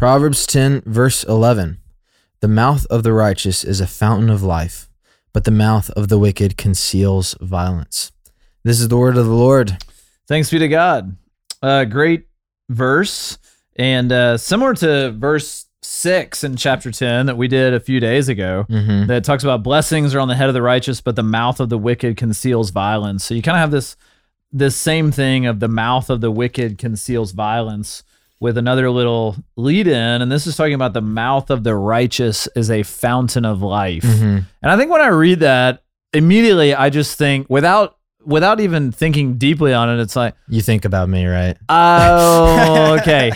Proverbs 10, verse 11. The mouth of the righteous is a fountain of life, but the mouth of the wicked conceals violence. This is the word of the Lord. Thanks be to God. Uh, great verse. And uh, similar to verse six in chapter 10 that we did a few days ago, Mm-hmm. that talks about blessings are on the head of the righteous, but the mouth of the wicked conceals violence. So you kind of have this this same thing of the mouth of the wicked conceals violence with another little lead in. And this is talking about the mouth of the righteous is a fountain of life. Mm-hmm. And I think when I read that, immediately I just think without without even thinking deeply on it, it's like, You think about me, right? oh, okay.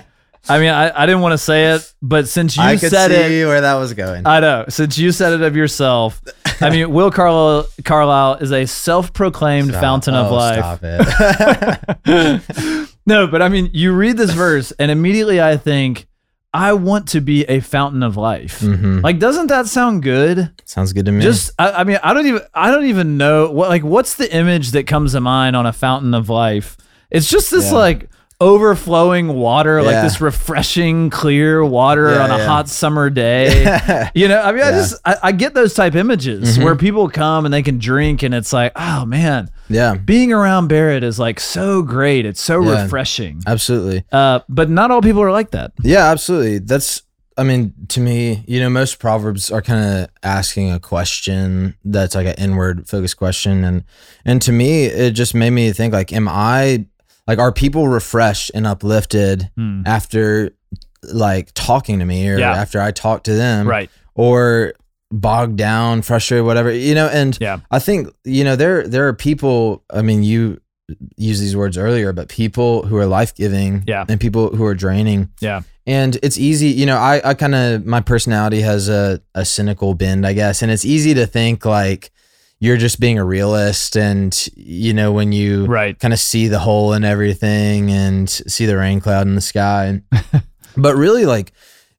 I mean, I, I didn't want to say it, but since you I could said see it, where that was going. I know. Since you said it of yourself, I mean, Will Carlisle, Carlisle is a self-proclaimed Stop. fountain of Oh, life. Stop it. No, but I mean, you read this verse, and immediately I think, I want to be a fountain of life. hmm Like, doesn't that sound good? Sounds good to me. Just, I, I mean, I don't even, I don't even know what, like, what's the image that comes to mind on a fountain of life? It's just this Yeah. like overflowing water, like this refreshing, clear water Yeah, on a yeah. hot summer day. you know, I mean, I Yeah. Mm-hmm. just, I, I get those type images where people come and they can drink, and it's like, oh man, yeah, being around Barrett is like so great. It's so Yeah. refreshing. absolutely. Uh, but not all people are like that. Yeah, absolutely. That's, I mean, to me, you know, most proverbs are kind of asking a question that's like an inward focused question, and and to me, it just made me think like, am I like, are people refreshed and uplifted Hmm. after like talking to me or Yeah. after I talk to them, Right. or bogged down, frustrated, whatever, you know, and Yeah. I think you know there there are people. I mean, you use these words earlier, but people who are life giving, Yeah. and people who are draining, Yeah. and it's easy. You know, I I kind of my personality has a a cynical bend, I guess, and it's easy to think like you're just being a realist, and you know when you Right. kind of see the hole in everything and see the rain cloud in the sky, but really like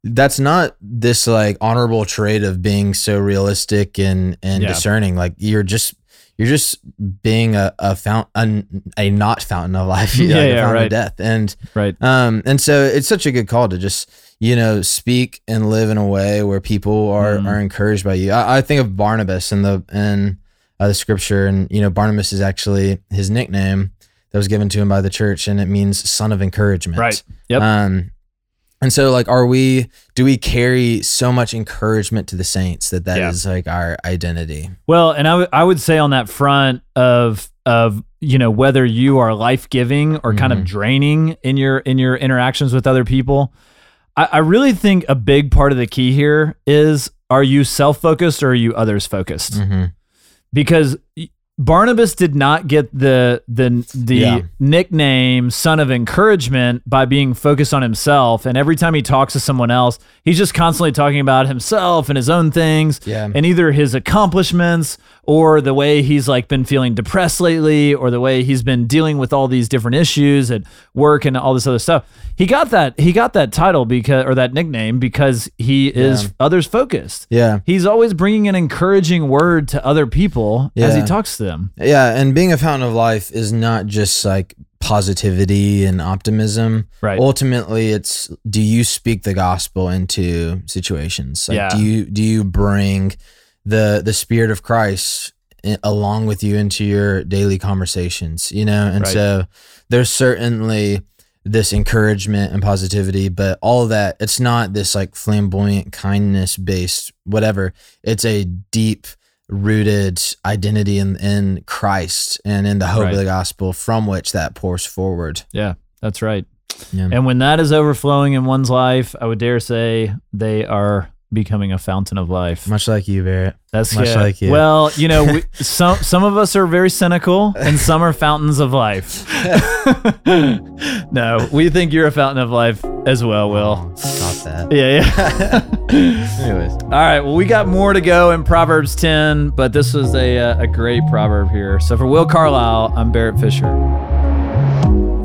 that's not this like honorable trait of being so realistic and and Yeah. discerning like you're just you're just being a a fount a, not fountain of life Yeah, like a yeah, fountain right. of death and Right. um and so it's such a good call to just you know speak and live in a way where people are Mm. are encouraged by you I, I think of Barnabas in the in uh, the scripture and you know Barnabas is actually his nickname that was given to him by the church and it means son of encouragement Right. Yep. um, and so like, are we? Do we carry so much encouragement to the saints that that is Yeah. like our identity? Well, and I would I would say on that front of of you know whether you are life giving or kind of Mhm. draining in your in your interactions with other people, I, I really think a big part of the key here is are you self focused or are you others focused? Mm-hmm. Because Barnabas did not get the the the Yeah. nickname son of encouragement by being focused on himself and every time he talks to someone else he's just constantly talking about himself and his own things Yeah. and either his accomplishments or the way he's like been feeling depressed lately or the way he's been dealing with all these different issues at work and all this other stuff he got that he got that title because or that nickname because he is Yeah. others focused Yeah, he's always bringing an encouraging word to other people as he talks to them yeah. And being a fountain of life is not just like positivity and optimism. Right. Ultimately, it's do you speak the gospel into situations? Like, Yeah. Do you do you bring the the spirit of Christ along with you into your daily conversations? You know, and Right. so there's certainly this encouragement and positivity, but all of that, it's not this like flamboyant kindness based whatever. It's a deep rooted identity in, in Christ and in the hope Right. of the gospel from which that pours forward. yeah that's right Yeah. and when that is overflowing in one's life i would dare say they are becoming a fountain of life Much like you, Barrett. That's Much good. like you. Well, you know, we, some some of us are very cynical, and some are fountains of life. no, we think you're a fountain of life as well, Will. Stop that. Yeah, yeah. Anyways. All right. Well, we got more to go in Proverbs 10, but this was a uh, a great proverb here. So for Will Carlisle, I'm Barrett Fisher.